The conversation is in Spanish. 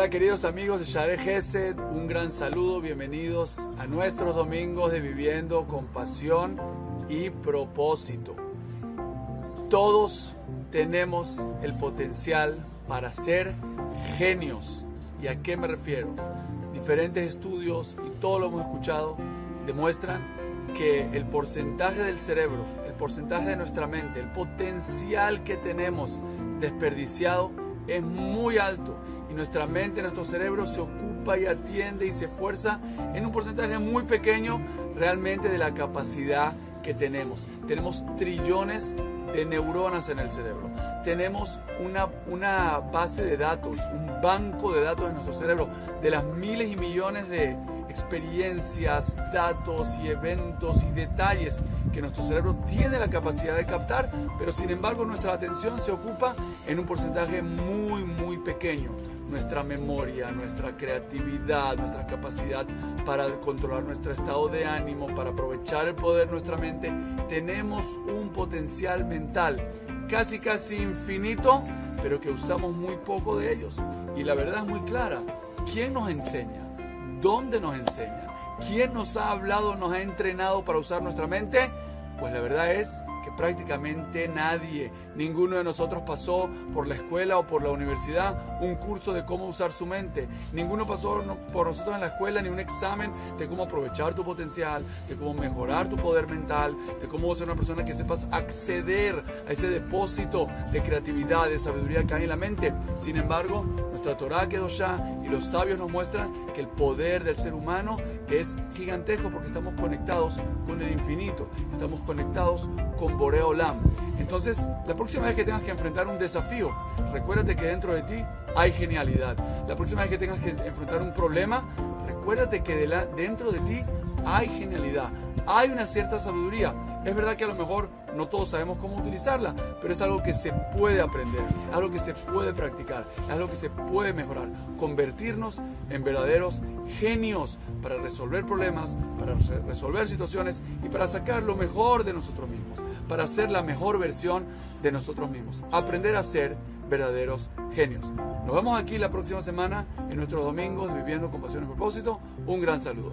Hola queridos amigos de Share Gesed, un gran saludo, bienvenidos a nuestros domingos de Viviendo con Pasión y Propósito. Todos tenemos el potencial para ser genios. ¿Y a qué me refiero? Diferentes estudios, y todo lo hemos escuchado, demuestran que el porcentaje del cerebro, el porcentaje de nuestra mente, el potencial que tenemos desperdiciado es muy alto y nuestra mente, nuestro cerebro se ocupa y atiende y se esfuerza en un porcentaje muy pequeño realmente de la capacidad que tenemos. Tenemos trillones de neuronas en el cerebro. Tenemos una, una base de datos, un banco de datos en nuestro cerebro de las miles y millones de experiencias, datos y eventos y detalles que nuestro cerebro tiene la capacidad de captar, pero sin embargo nuestra atención se ocupa en un porcentaje muy, muy pequeño. Nuestra memoria, nuestra creatividad, nuestra capacidad para controlar nuestro estado de ánimo, para aprovechar el poder de nuestra mente, tenemos un potencial mental casi, casi infinito, pero que usamos muy poco de ellos. Y la verdad es muy clara. ¿Quién nos enseña? ¿Dónde nos enseña? ¿Quién nos ha hablado, nos ha entrenado para usar nuestra mente? Pues la verdad es que prácticamente nadie, ninguno de nosotros pasó por la escuela o por la universidad un curso de cómo usar su mente. Ninguno pasó por nosotros en la escuela ni un examen de cómo aprovechar tu potencial, de cómo mejorar tu poder mental, de cómo ser una persona que sepas acceder a ese depósito de creatividad, de sabiduría que hay en la mente. Sin embargo, nuestra Torah quedó ya y los sabios nos muestran que el poder del ser humano es gigantesco porque estamos conectados con el infinito, estamos conectados con Boreolam. Entonces, la próxima vez que tengas que enfrentar un desafío, recuérdate que dentro de ti hay genialidad. La próxima vez que tengas que enfrentar un problema, recuérdate que dentro de ti hay genialidad, hay una cierta sabiduría. Es verdad que a lo mejor no todos sabemos cómo utilizarla, pero es algo que se puede aprender, es algo que se puede practicar, es algo que se puede mejorar. Convertirnos en verdaderos genios para resolver problemas, para resolver situaciones y para sacar lo mejor de nosotros mismos, para ser la mejor versión de nosotros mismos. Aprender a ser verdaderos genios. Nos vemos aquí la próxima semana en nuestros domingos Viviendo con Pasión y Propósito. Un gran saludo.